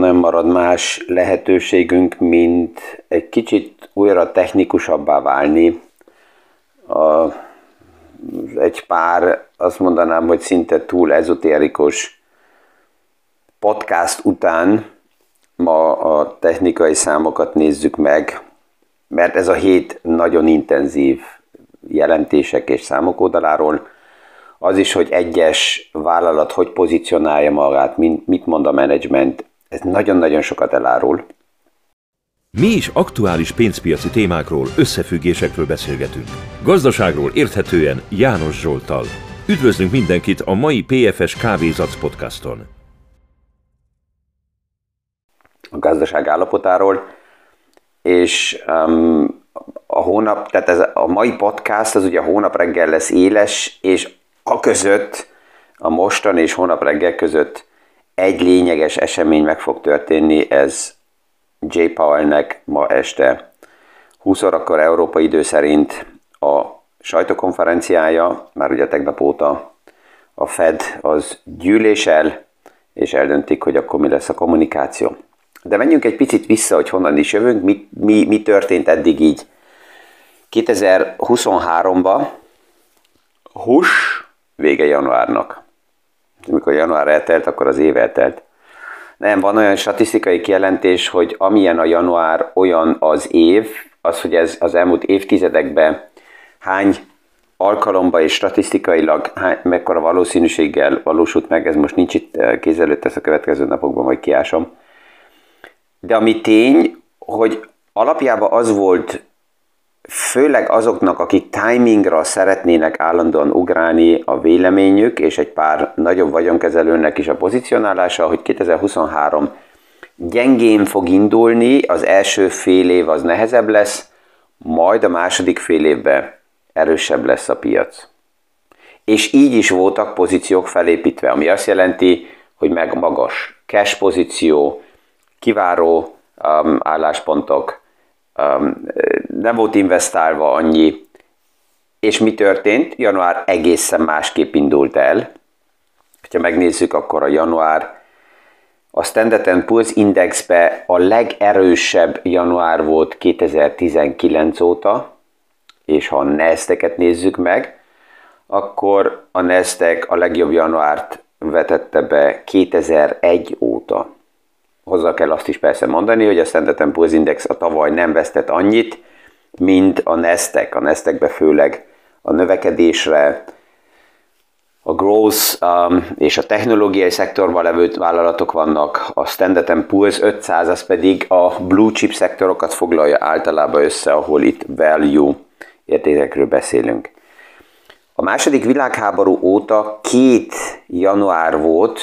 nem marad más lehetőségünk, mint egy kicsit újra technikusabbá válni. A, egy pár, azt mondanám, hogy szinte túl ezotérikus podcast után ma a technikai számokat nézzük meg, mert ez a hét nagyon intenzív jelentések és számok oldaláról, az is, hogy egyes vállalat hogy pozícionálja magát, mit mond a menedzsment, ez nagyon-nagyon sokat elárul. Mi is aktuális pénzpiaci témákról, összefüggésekről beszélgetünk. Gazdaságról érthetően János Zsoltal. Üdvözlünk mindenkit a mai PFS Kávézac podcaston. A gazdaság állapotáról, és um, a hónap, tehát ez a mai podcast az ugye a hónap reggel lesz éles, és a között, a mostan és hónap reggel között egy lényeges esemény meg fog történni, ez J. Powellnek ma este 20 órakor Európa idő szerint a sajtókonferenciája, már ugye tegnap óta a Fed az gyűlésel, és eldöntik, hogy akkor mi lesz a kommunikáció. De menjünk egy picit vissza, hogy honnan is jövünk, mi, mi, mi történt eddig így. 2023-ban hús vége januárnak. Amikor január eltelt, akkor az év eltelt. Nem, van olyan statisztikai kijelentés, hogy amilyen a január, olyan az év, az, hogy ez az elmúlt évtizedekben hány alkalomba és statisztikailag hány, mekkora valószínűséggel valósult meg, ez most nincs itt eh, kézelőtt, ezt a következő napokban majd kiásom. De ami tény, hogy alapjában az volt főleg azoknak, akik timingra szeretnének állandóan ugrálni a véleményük, és egy pár nagyobb vagyonkezelőnek is a pozícionálása, hogy 2023 gyengén fog indulni, az első fél év az nehezebb lesz, majd a második fél évben erősebb lesz a piac. És így is voltak pozíciók felépítve, ami azt jelenti, hogy meg magas cash pozíció, kiváró um, álláspontok, nem volt investálva annyi, és mi történt? Január egészen másképp indult el. Ha megnézzük, akkor a január a Standard Poor's Indexbe a legerősebb január volt 2019 óta, és ha a nasdaq nézzük meg, akkor a Nasdaq a legjobb januárt vetette be 2001 óta hozzá kell azt is persze mondani, hogy a Standard Poor's Index a tavaly nem vesztett annyit, mint a Nasdaq. A Nasdaqbe főleg a növekedésre, a growth um, és a technológiai szektorban levő vállalatok vannak, a Standard Poor's 500 az pedig a blue chip szektorokat foglalja általában össze, ahol itt value értékekről beszélünk. A második világháború óta két január volt,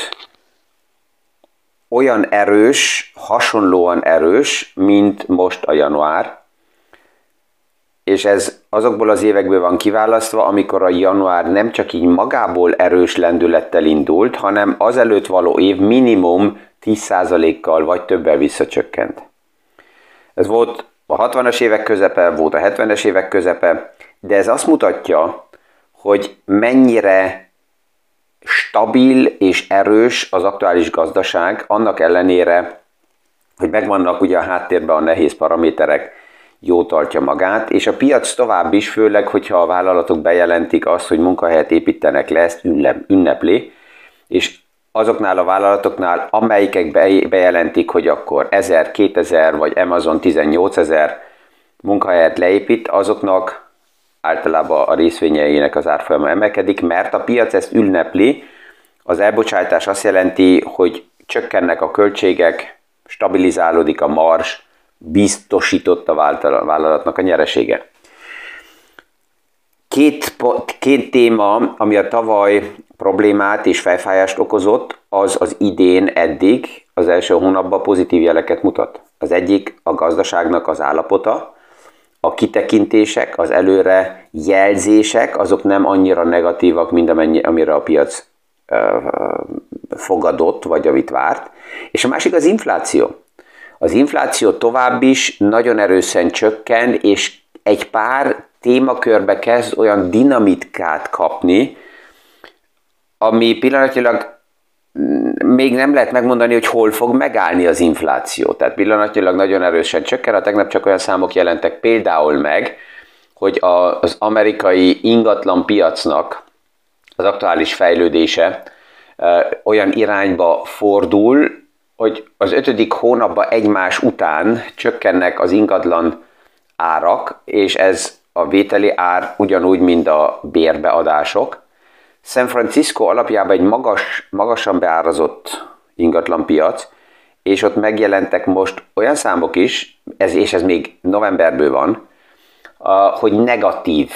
olyan erős, hasonlóan erős, mint most a január, és ez azokból az évekből van kiválasztva, amikor a január nem csak így magából erős lendülettel indult, hanem azelőtt való év minimum 10%-kal vagy többel visszacsökkent. Ez volt a 60-as évek közepe, volt a 70-es évek közepe, de ez azt mutatja, hogy mennyire stabil és erős az aktuális gazdaság, annak ellenére, hogy megvannak ugye a háttérben a nehéz paraméterek, jó tartja magát, és a piac tovább is, főleg, hogyha a vállalatok bejelentik azt, hogy munkahelyet építenek le, ezt ünnepli, és azoknál a vállalatoknál, amelyikek bejelentik, hogy akkor 1000, 2000 vagy Amazon 18 ezer munkahelyet leépít, azoknak általában a részvényeinek az árfolyama emelkedik, mert a piac ezt ünnepli, az elbocsátás azt jelenti, hogy csökkennek a költségek, stabilizálódik a mars, biztosított a vállalatnak a nyeresége. Két, két téma, ami a tavaly problémát és fejfájást okozott, az az idén eddig az első hónapban pozitív jeleket mutat. Az egyik a gazdaságnak az állapota, a kitekintések, az előre jelzések, azok nem annyira negatívak, mint amennyi, amire a piac fogadott, vagy amit várt. És a másik az infláció. Az infláció tovább is nagyon erősen csökken, és egy pár témakörbe kezd olyan dinamitkát kapni, ami pillanatilag még nem lehet megmondani, hogy hol fog megállni az infláció. Tehát pillanatnyilag nagyon erősen csökken, a tegnap csak olyan számok jelentek például meg, hogy az amerikai ingatlan piacnak az aktuális fejlődése olyan irányba fordul, hogy az ötödik hónapban egymás után csökkennek az ingatlan árak, és ez a vételi ár ugyanúgy, mint a bérbeadások. San Francisco alapjában egy magas, magasan beárazott ingatlanpiac, és ott megjelentek most olyan számok is, ez, és ez még novemberből van, hogy negatív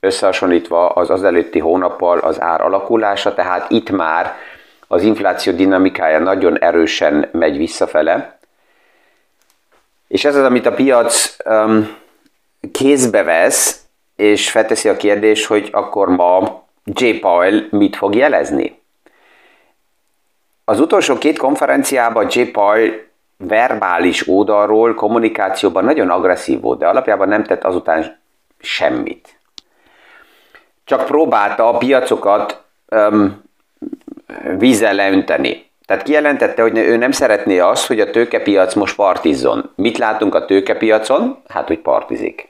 összehasonlítva az az előtti hónappal az ár alakulása, tehát itt már az infláció dinamikája nagyon erősen megy visszafele. És ez az, amit a piac um, kézbe vesz, és felteszi a kérdés, hogy akkor ma J. Powell mit fog jelezni? Az utolsó két konferenciában J. Powell verbális oldalról kommunikációban nagyon agresszív volt, de alapjában nem tett azután semmit. Csak próbálta a piacokat um, vízzel leönteni. Tehát kijelentette, hogy ő nem szeretné azt, hogy a tőkepiac most partizzon. Mit látunk a tőkepiacon? Hát, hogy partizik.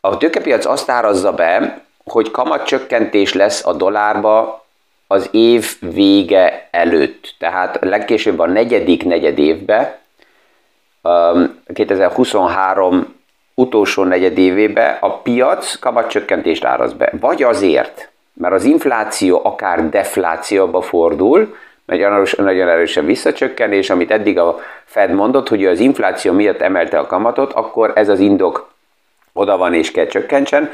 A tőkepiac azt árazza be, hogy kamatcsökkentés lesz a dollárba az év vége előtt. Tehát legkésőbb a negyedik negyed évbe, 2023 um, utolsó negyed évébe a piac kamatcsökkentést áraz be. Vagy azért, mert az infláció akár deflációba fordul, nagyon, nagyon erősen amit eddig a Fed mondott, hogy az infláció miatt emelte a kamatot, akkor ez az indok oda van és kell csökkentsen,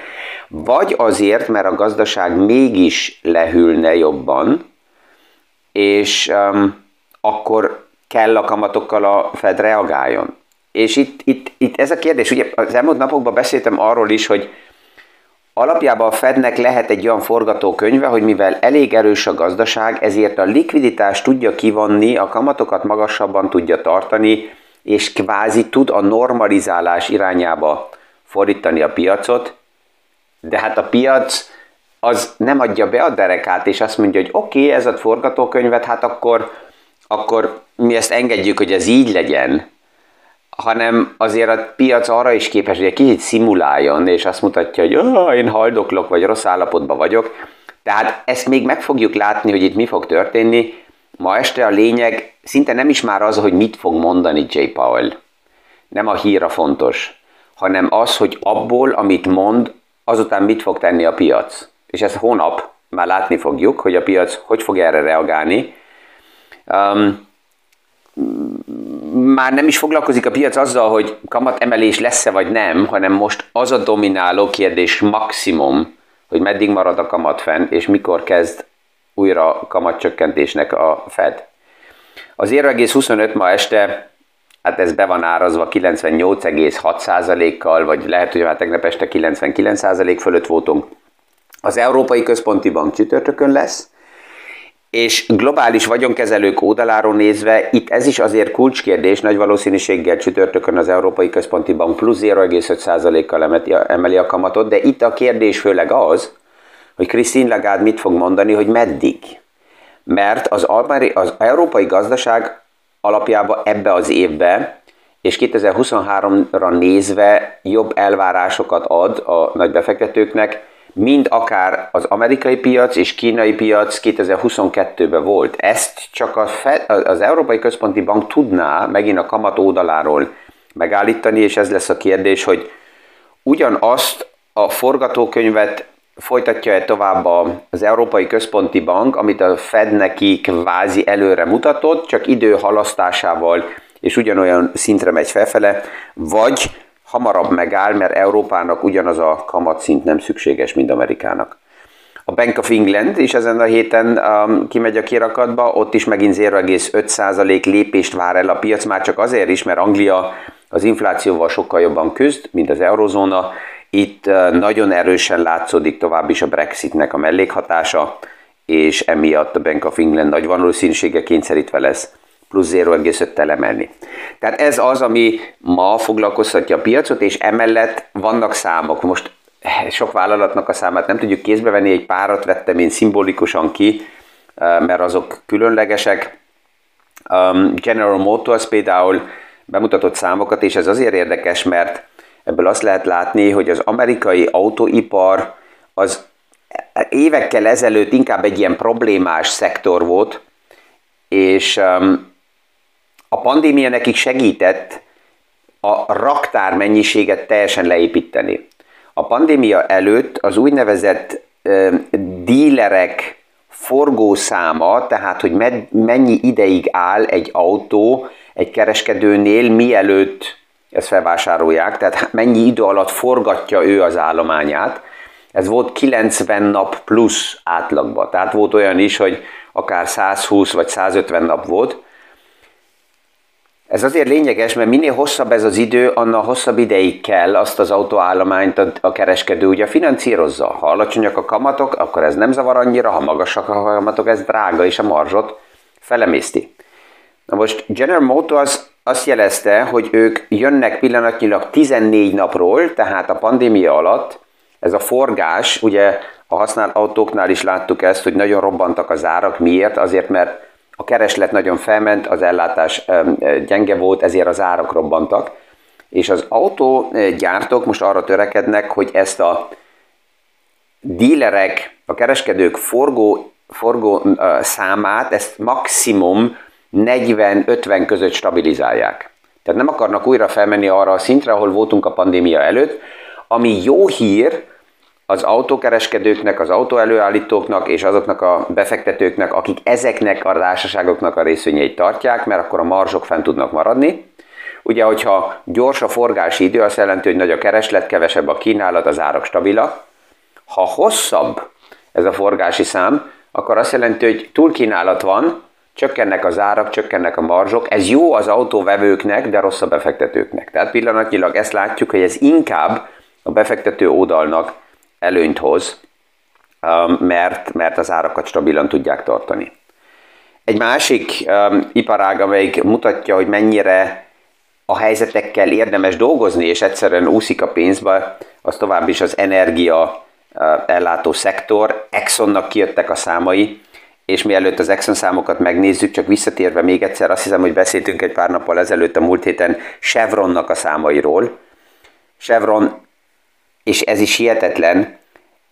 vagy azért, mert a gazdaság mégis lehűlne jobban, és um, akkor kell a kamatokkal a Fed reagáljon. És itt, itt, itt ez a kérdés, ugye az elmúlt napokban beszéltem arról is, hogy alapjában a Fednek lehet egy olyan forgatókönyve, hogy mivel elég erős a gazdaság, ezért a likviditást tudja kivonni, a kamatokat magasabban tudja tartani, és kvázi tud a normalizálás irányába fordítani a piacot, de hát a piac az nem adja be a derekát, és azt mondja, hogy oké, okay, ez a forgatókönyvet, hát akkor, akkor mi ezt engedjük, hogy ez így legyen, hanem azért a piac arra is képes, hogy egy kicsit szimuláljon, és azt mutatja, hogy én haldoklok, vagy rossz állapotban vagyok. Tehát ezt még meg fogjuk látni, hogy itt mi fog történni. Ma este a lényeg szinte nem is már az, hogy mit fog mondani J. Powell. Nem a híra fontos, hanem az, hogy abból, amit mond, azután mit fog tenni a piac. És ezt hónap már látni fogjuk, hogy a piac hogy fog erre reagálni. Um, már nem is foglalkozik a piac azzal, hogy kamat emelés lesz-e vagy nem, hanem most az a domináló kérdés maximum, hogy meddig marad a kamat fenn, és mikor kezd újra kamatcsökkentésnek a Fed. Az 0,25 ma este hát ez be van árazva 98,6%-kal, vagy lehet, hogy már tegnap este 99% fölött voltunk. Az Európai Központi Bank csütörtökön lesz, és globális vagyonkezelők oldaláról nézve, itt ez is azért kulcskérdés, nagy valószínűséggel csütörtökön az Európai Központi Bank plusz 0,5%-kal emeli a kamatot, de itt a kérdés főleg az, hogy Christine Lagarde mit fog mondani, hogy meddig. Mert az, az európai gazdaság alapjában ebbe az évbe, és 2023-ra nézve jobb elvárásokat ad a nagy befektetőknek, mind akár az amerikai piac és kínai piac 2022-ben volt. Ezt csak a Fed, az Európai Központi Bank tudná megint a kamat oldaláról megállítani, és ez lesz a kérdés, hogy ugyanazt a forgatókönyvet folytatja-e tovább az Európai Központi Bank, amit a Fed neki kvázi előre mutatott, csak idő halasztásával és ugyanolyan szintre megy felfele, vagy hamarabb megáll, mert Európának ugyanaz a kamatszint nem szükséges, mint Amerikának. A Bank of England is ezen a héten um, kimegy a kirakatba, ott is megint 0,5% lépést vár el a piac, már csak azért is, mert Anglia az inflációval sokkal jobban küzd, mint az eurozóna, itt nagyon erősen látszódik tovább is a Brexitnek a mellékhatása, és emiatt a Bank of England nagy valószínűsége kényszerítve lesz plusz 0,5-tel emelni. Tehát ez az, ami ma foglalkoztatja a piacot, és emellett vannak számok. Most sok vállalatnak a számát nem tudjuk kézbe venni, egy párat vettem én szimbolikusan ki, mert azok különlegesek. General Motors például bemutatott számokat, és ez azért érdekes, mert ebből azt lehet látni, hogy az amerikai autóipar az évekkel ezelőtt inkább egy ilyen problémás szektor volt, és a pandémia nekik segített a raktár mennyiséget teljesen leépíteni. A pandémia előtt az úgynevezett dílerek forgószáma, tehát hogy mennyi ideig áll egy autó egy kereskedőnél, mielőtt ezt felvásárolják, tehát mennyi idő alatt forgatja ő az állományát. Ez volt 90 nap plusz átlagban, tehát volt olyan is, hogy akár 120 vagy 150 nap volt. Ez azért lényeges, mert minél hosszabb ez az idő, annál hosszabb ideig kell azt az autóállományt a, kereskedő ugye financírozza. Ha alacsonyak a kamatok, akkor ez nem zavar annyira, ha magasak a kamatok, ez drága, és a marzsot felemészti. Na most General Motors azt jelezte, hogy ők jönnek pillanatnyilag 14 napról, tehát a pandémia alatt ez a forgás, ugye a használt autóknál is láttuk ezt, hogy nagyon robbantak az árak. Miért? Azért, mert a kereslet nagyon felment, az ellátás gyenge volt, ezért az árak robbantak. És az autógyártók most arra törekednek, hogy ezt a dílerek, a kereskedők forgó, forgó számát, ezt maximum 40-50 között stabilizálják. Tehát nem akarnak újra felmenni arra a szintre, ahol voltunk a pandémia előtt, ami jó hír az autókereskedőknek, az autóelőállítóknak és azoknak a befektetőknek, akik ezeknek a társaságoknak a részvényeit tartják, mert akkor a marzsok fent tudnak maradni. Ugye, hogyha gyors a forgási idő, azt jelenti, hogy nagy a kereslet, kevesebb a kínálat, az árak stabilak. Ha hosszabb ez a forgási szám, akkor azt jelenti, hogy túlkínálat van, csökkennek az árak, csökkennek a marzsok, ez jó az autóvevőknek, de rossz a befektetőknek. Tehát pillanatnyilag ezt látjuk, hogy ez inkább a befektető oldalnak előnyt hoz, um, mert, mert az árakat stabilan tudják tartani. Egy másik um, iparág, amelyik mutatja, hogy mennyire a helyzetekkel érdemes dolgozni, és egyszerűen úszik a pénzbe, az tovább is az energia uh, ellátó szektor. Exxonnak kijöttek a számai, és mielőtt az Exxon számokat megnézzük, csak visszatérve még egyszer, azt hiszem, hogy beszéltünk egy pár nappal ezelőtt a múlt héten Chevronnak a számairól. Chevron, és ez is hihetetlen,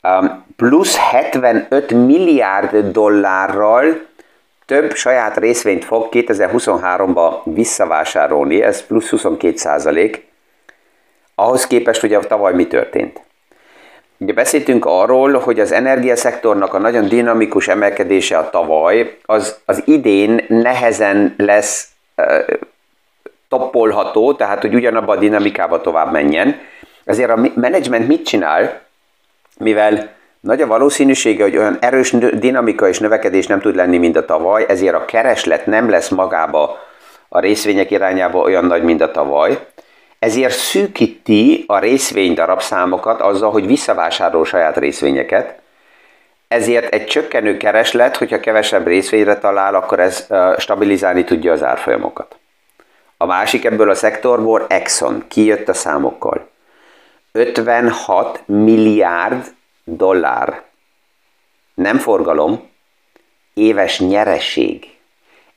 um, plusz 75 milliárd dollárral több saját részvényt fog 2023-ba visszavásárolni, ez plusz 22 százalék, ahhoz képest, hogy a tavaly mi történt. Ugye beszéltünk arról, hogy az energiaszektornak a nagyon dinamikus emelkedése a tavaly, az, az idén nehezen lesz uh, toppolható, tehát hogy ugyanabba a dinamikába tovább menjen. Ezért a menedzsment mit csinál, mivel nagy a valószínűsége, hogy olyan erős dinamika és növekedés nem tud lenni, mint a tavaly, ezért a kereslet nem lesz magába a részvények irányába olyan nagy, mint a tavaly, ezért szűkíti a részvény darabszámokat azzal, hogy visszavásárol saját részvényeket, ezért egy csökkenő kereslet, hogyha kevesebb részvényre talál, akkor ez stabilizálni tudja az árfolyamokat. A másik ebből a szektorból Exxon kijött a számokkal. 56 milliárd dollár. Nem forgalom, éves nyereség.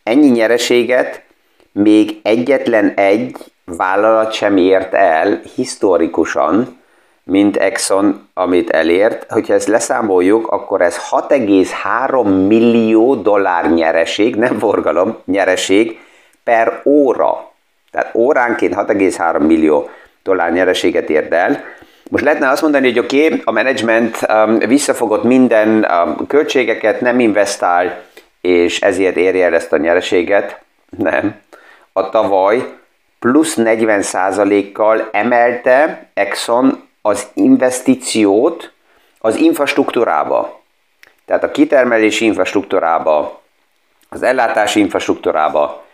Ennyi nyereséget még egyetlen egy vállalat sem ért el historikusan, mint Exxon, amit elért. Hogyha ezt leszámoljuk, akkor ez 6,3 millió dollár nyereség, nem forgalom, nyereség per óra. Tehát óránként 6,3 millió dollár nyereséget ért el. Most lehetne azt mondani, hogy oké, okay, a menedzsment um, visszafogott minden um, költségeket, nem investál, és ezért érje el ezt a nyereséget. Nem. A tavaly plusz 40%-kal emelte Exxon az investíciót az infrastruktúrába. Tehát a kitermelési infrastruktúrába, az ellátási infrastruktúrába,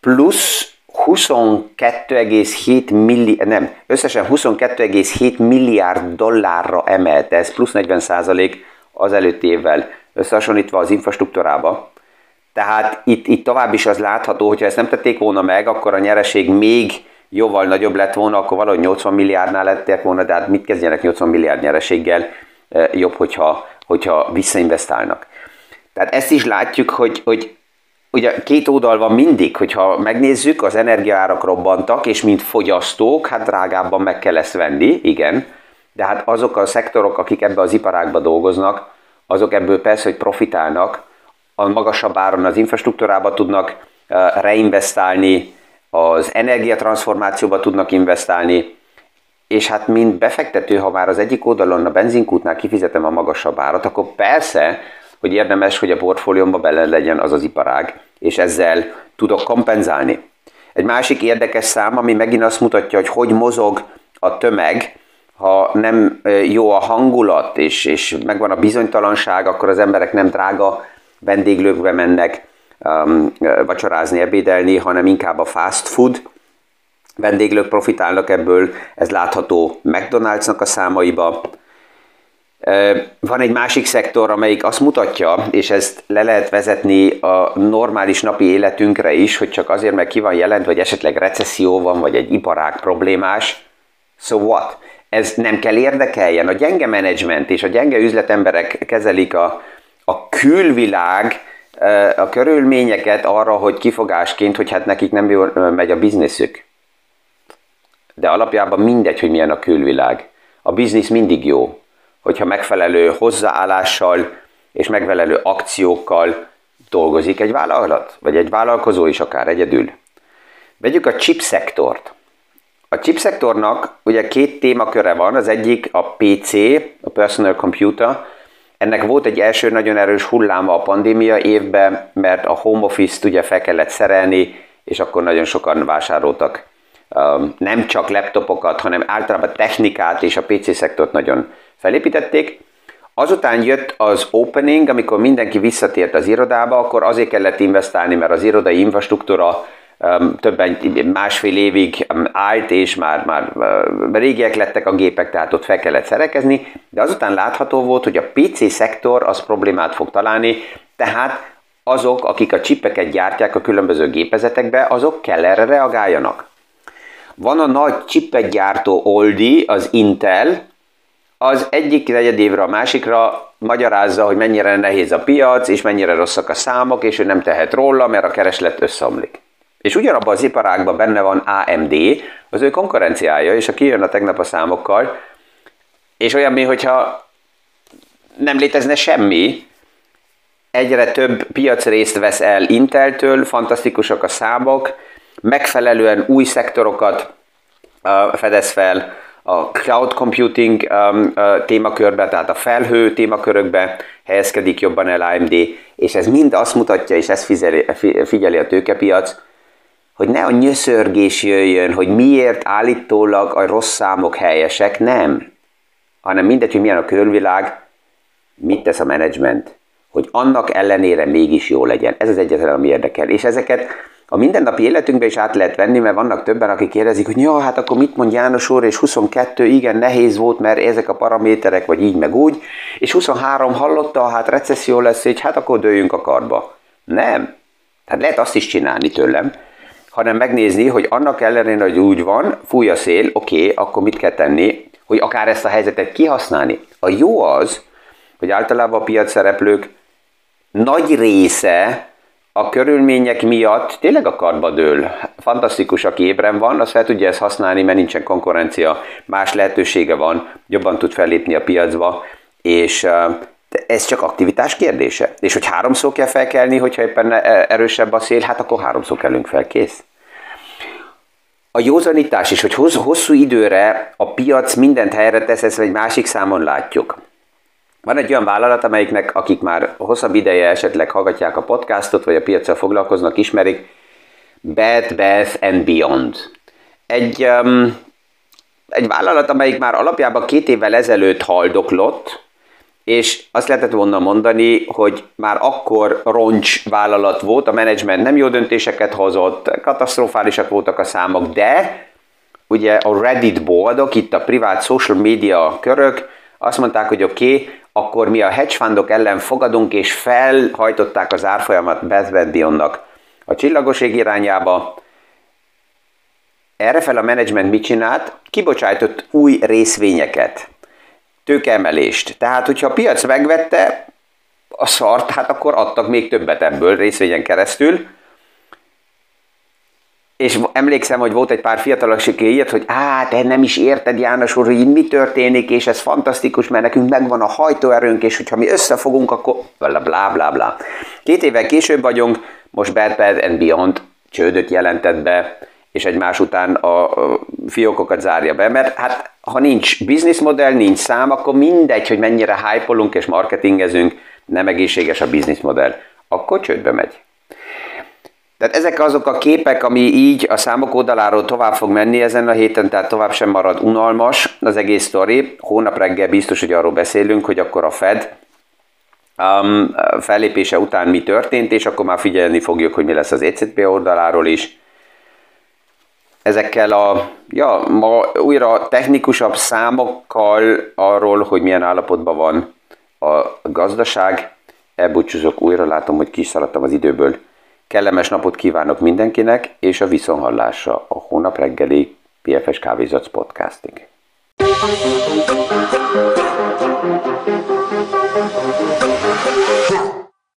plusz 22,7 milli, nem, összesen 22,7 milliárd dollárra emelte, ez plusz 40 százalék az előtti évvel összehasonlítva az infrastruktúrába. Tehát itt, itt tovább is az látható, hogyha ezt nem tették volna meg, akkor a nyereség még jóval nagyobb lett volna, akkor valahogy 80 milliárdnál lettek volna, de hát mit kezdjenek 80 milliárd nyereséggel, jobb, hogyha, hogyha visszainvestálnak. Tehát ezt is látjuk, hogy, hogy ugye két oldal van mindig, hogyha megnézzük, az energiaárak robbantak, és mint fogyasztók, hát drágábban meg kell ezt venni, igen, de hát azok a szektorok, akik ebbe az iparágba dolgoznak, azok ebből persze, hogy profitálnak, a magasabb áron az infrastruktúrába tudnak reinvestálni, az energiatranszformációba tudnak investálni, és hát mint befektető, ha már az egyik oldalon a benzinkútnál kifizetem a magasabb árat, akkor persze, hogy érdemes, hogy a portfóliómba bele legyen az az iparág, és ezzel tudok kompenzálni. Egy másik érdekes szám, ami megint azt mutatja, hogy hogy mozog a tömeg, ha nem jó a hangulat, és, és megvan a bizonytalanság, akkor az emberek nem drága vendéglőkbe mennek um, vacsorázni, ebédelni, hanem inkább a fast food vendéglők profitálnak ebből, ez látható McDonald'snak a számaiba. Van egy másik szektor, amelyik azt mutatja, és ezt le lehet vezetni a normális napi életünkre is, hogy csak azért, mert ki van jelent, vagy esetleg recesszió van, vagy egy iparág problémás. So what? Ez nem kell érdekeljen. A gyenge menedzsment és a gyenge üzletemberek kezelik a, a külvilág, a körülményeket arra, hogy kifogásként, hogy hát nekik nem jól megy a bizniszük. De alapjában mindegy, hogy milyen a külvilág. A biznisz mindig jó, hogyha megfelelő hozzáállással és megfelelő akciókkal dolgozik egy vállalat, vagy egy vállalkozó is akár egyedül. Vegyük a chip szektort. A chip szektornak ugye két témaköre van, az egyik a PC, a Personal Computer, ennek volt egy első nagyon erős hulláma a pandémia évben, mert a home office-t ugye fel kellett szerelni, és akkor nagyon sokan vásároltak um, nem csak laptopokat, hanem általában technikát és a PC szektort nagyon felépítették. Azután jött az opening, amikor mindenki visszatért az irodába, akkor azért kellett investálni, mert az irodai infrastruktúra többen másfél évig állt, és már, már régiek lettek a gépek, tehát ott fel kellett szerekezni, de azután látható volt, hogy a PC szektor az problémát fog találni, tehát azok, akik a csipeket gyártják a különböző gépezetekbe, azok kell erre reagáljanak. Van a nagy csipet gyártó Oldi, az Intel, az egyik negyed évre a másikra magyarázza, hogy mennyire nehéz a piac, és mennyire rosszak a számok, és ő nem tehet róla, mert a kereslet összeomlik. És ugyanabban az iparágban benne van AMD, az ő konkurenciája, és aki jön a tegnap a számokkal, és olyan, mintha nem létezne semmi, egyre több piacrészt vesz el Inteltől, fantasztikusak a számok, megfelelően új szektorokat uh, fedez fel a cloud computing um, uh, témakörbe, tehát a felhő témakörökbe helyezkedik jobban el AMD, és ez mind azt mutatja, és ezt figyeli, figyeli a tőkepiac, hogy ne a nyöszörgés jöjjön, hogy miért állítólag a rossz számok helyesek, nem. Hanem mindegy, hogy milyen a körülvilág, mit tesz a menedzsment, hogy annak ellenére mégis jó legyen. Ez az egyetlen, ami érdekel. És ezeket a mindennapi életünkben is át lehet venni, mert vannak többen, akik kérdezik, hogy ja, hát akkor mit mond János úr, és 22 igen nehéz volt, mert ezek a paraméterek, vagy így meg úgy, és 23 hallotta, hát recesszió lesz, hogy hát akkor dőjünk a kardba. Nem. Tehát lehet azt is csinálni tőlem, hanem megnézni, hogy annak ellenére, hogy úgy van, fúj a szél, oké, okay, akkor mit kell tenni, hogy akár ezt a helyzetet kihasználni. A jó az, hogy általában a piac szereplők nagy része a körülmények miatt tényleg a karba dől. Fantasztikus, aki ébren van, az fel tudja ezt használni, mert nincsen konkurencia, más lehetősége van, jobban tud fellépni a piacba, és ez csak aktivitás kérdése. És hogy háromszor kell felkelni, hogyha éppen erősebb a szél, hát akkor háromszor kellünk fel, kész. A józanítás is, hogy hosszú időre a piac mindent helyre tesz, ezt egy másik számon látjuk. Van egy olyan vállalat, amelyiknek, akik már hosszabb ideje esetleg hallgatják a podcastot, vagy a piacsal foglalkoznak, ismerik, Bed Bath and Beyond. Egy, um, egy vállalat, amelyik már alapjában két évvel ezelőtt haldoklott, és azt lehetett volna mondani, hogy már akkor roncs vállalat volt, a menedzsment nem jó döntéseket hozott, katasztrofálisak voltak a számok, de ugye a Reddit boldog, itt a privát social media körök azt mondták, hogy oké, okay, akkor mi a hedge fundok ellen fogadunk, és felhajtották az árfolyamat Beth Beyondnak a csillagoség irányába. Erre fel a menedzsment mit csinált? Kibocsájtott új részvényeket tőkeemelést. Tehát, hogyha a piac megvette, a szart, hát akkor adtak még többet ebből részvényen keresztül, és emlékszem, hogy volt egy pár fiatal, aki írt, hogy hát te nem is érted János úr, hogy mi történik, és ez fantasztikus, mert nekünk megvan a hajtóerőnk, és hogyha mi összefogunk, akkor blá blá blá blá. Két évvel később vagyunk, most Bad Bad and Beyond csődöt jelentett be, és egymás után a fiókokat zárja be, mert hát ha nincs modell, nincs szám, akkor mindegy, hogy mennyire hype és marketingezünk, nem egészséges a modell, akkor csődbe megy. Tehát ezek azok a képek, ami így a számok oldaláról tovább fog menni ezen a héten, tehát tovább sem marad unalmas az egész sztori. Hónap reggel biztos, hogy arról beszélünk, hogy akkor a Fed um, fellépése után mi történt, és akkor már figyelni fogjuk, hogy mi lesz az ECB oldaláról is. Ezekkel a ja, ma újra technikusabb számokkal arról, hogy milyen állapotban van a gazdaság. Elbúcsúzok újra, látom, hogy kiszaladtam az időből. Kellemes napot kívánok mindenkinek, és a viszonhallásra a hónap reggeli PFS Kávézac podcastig.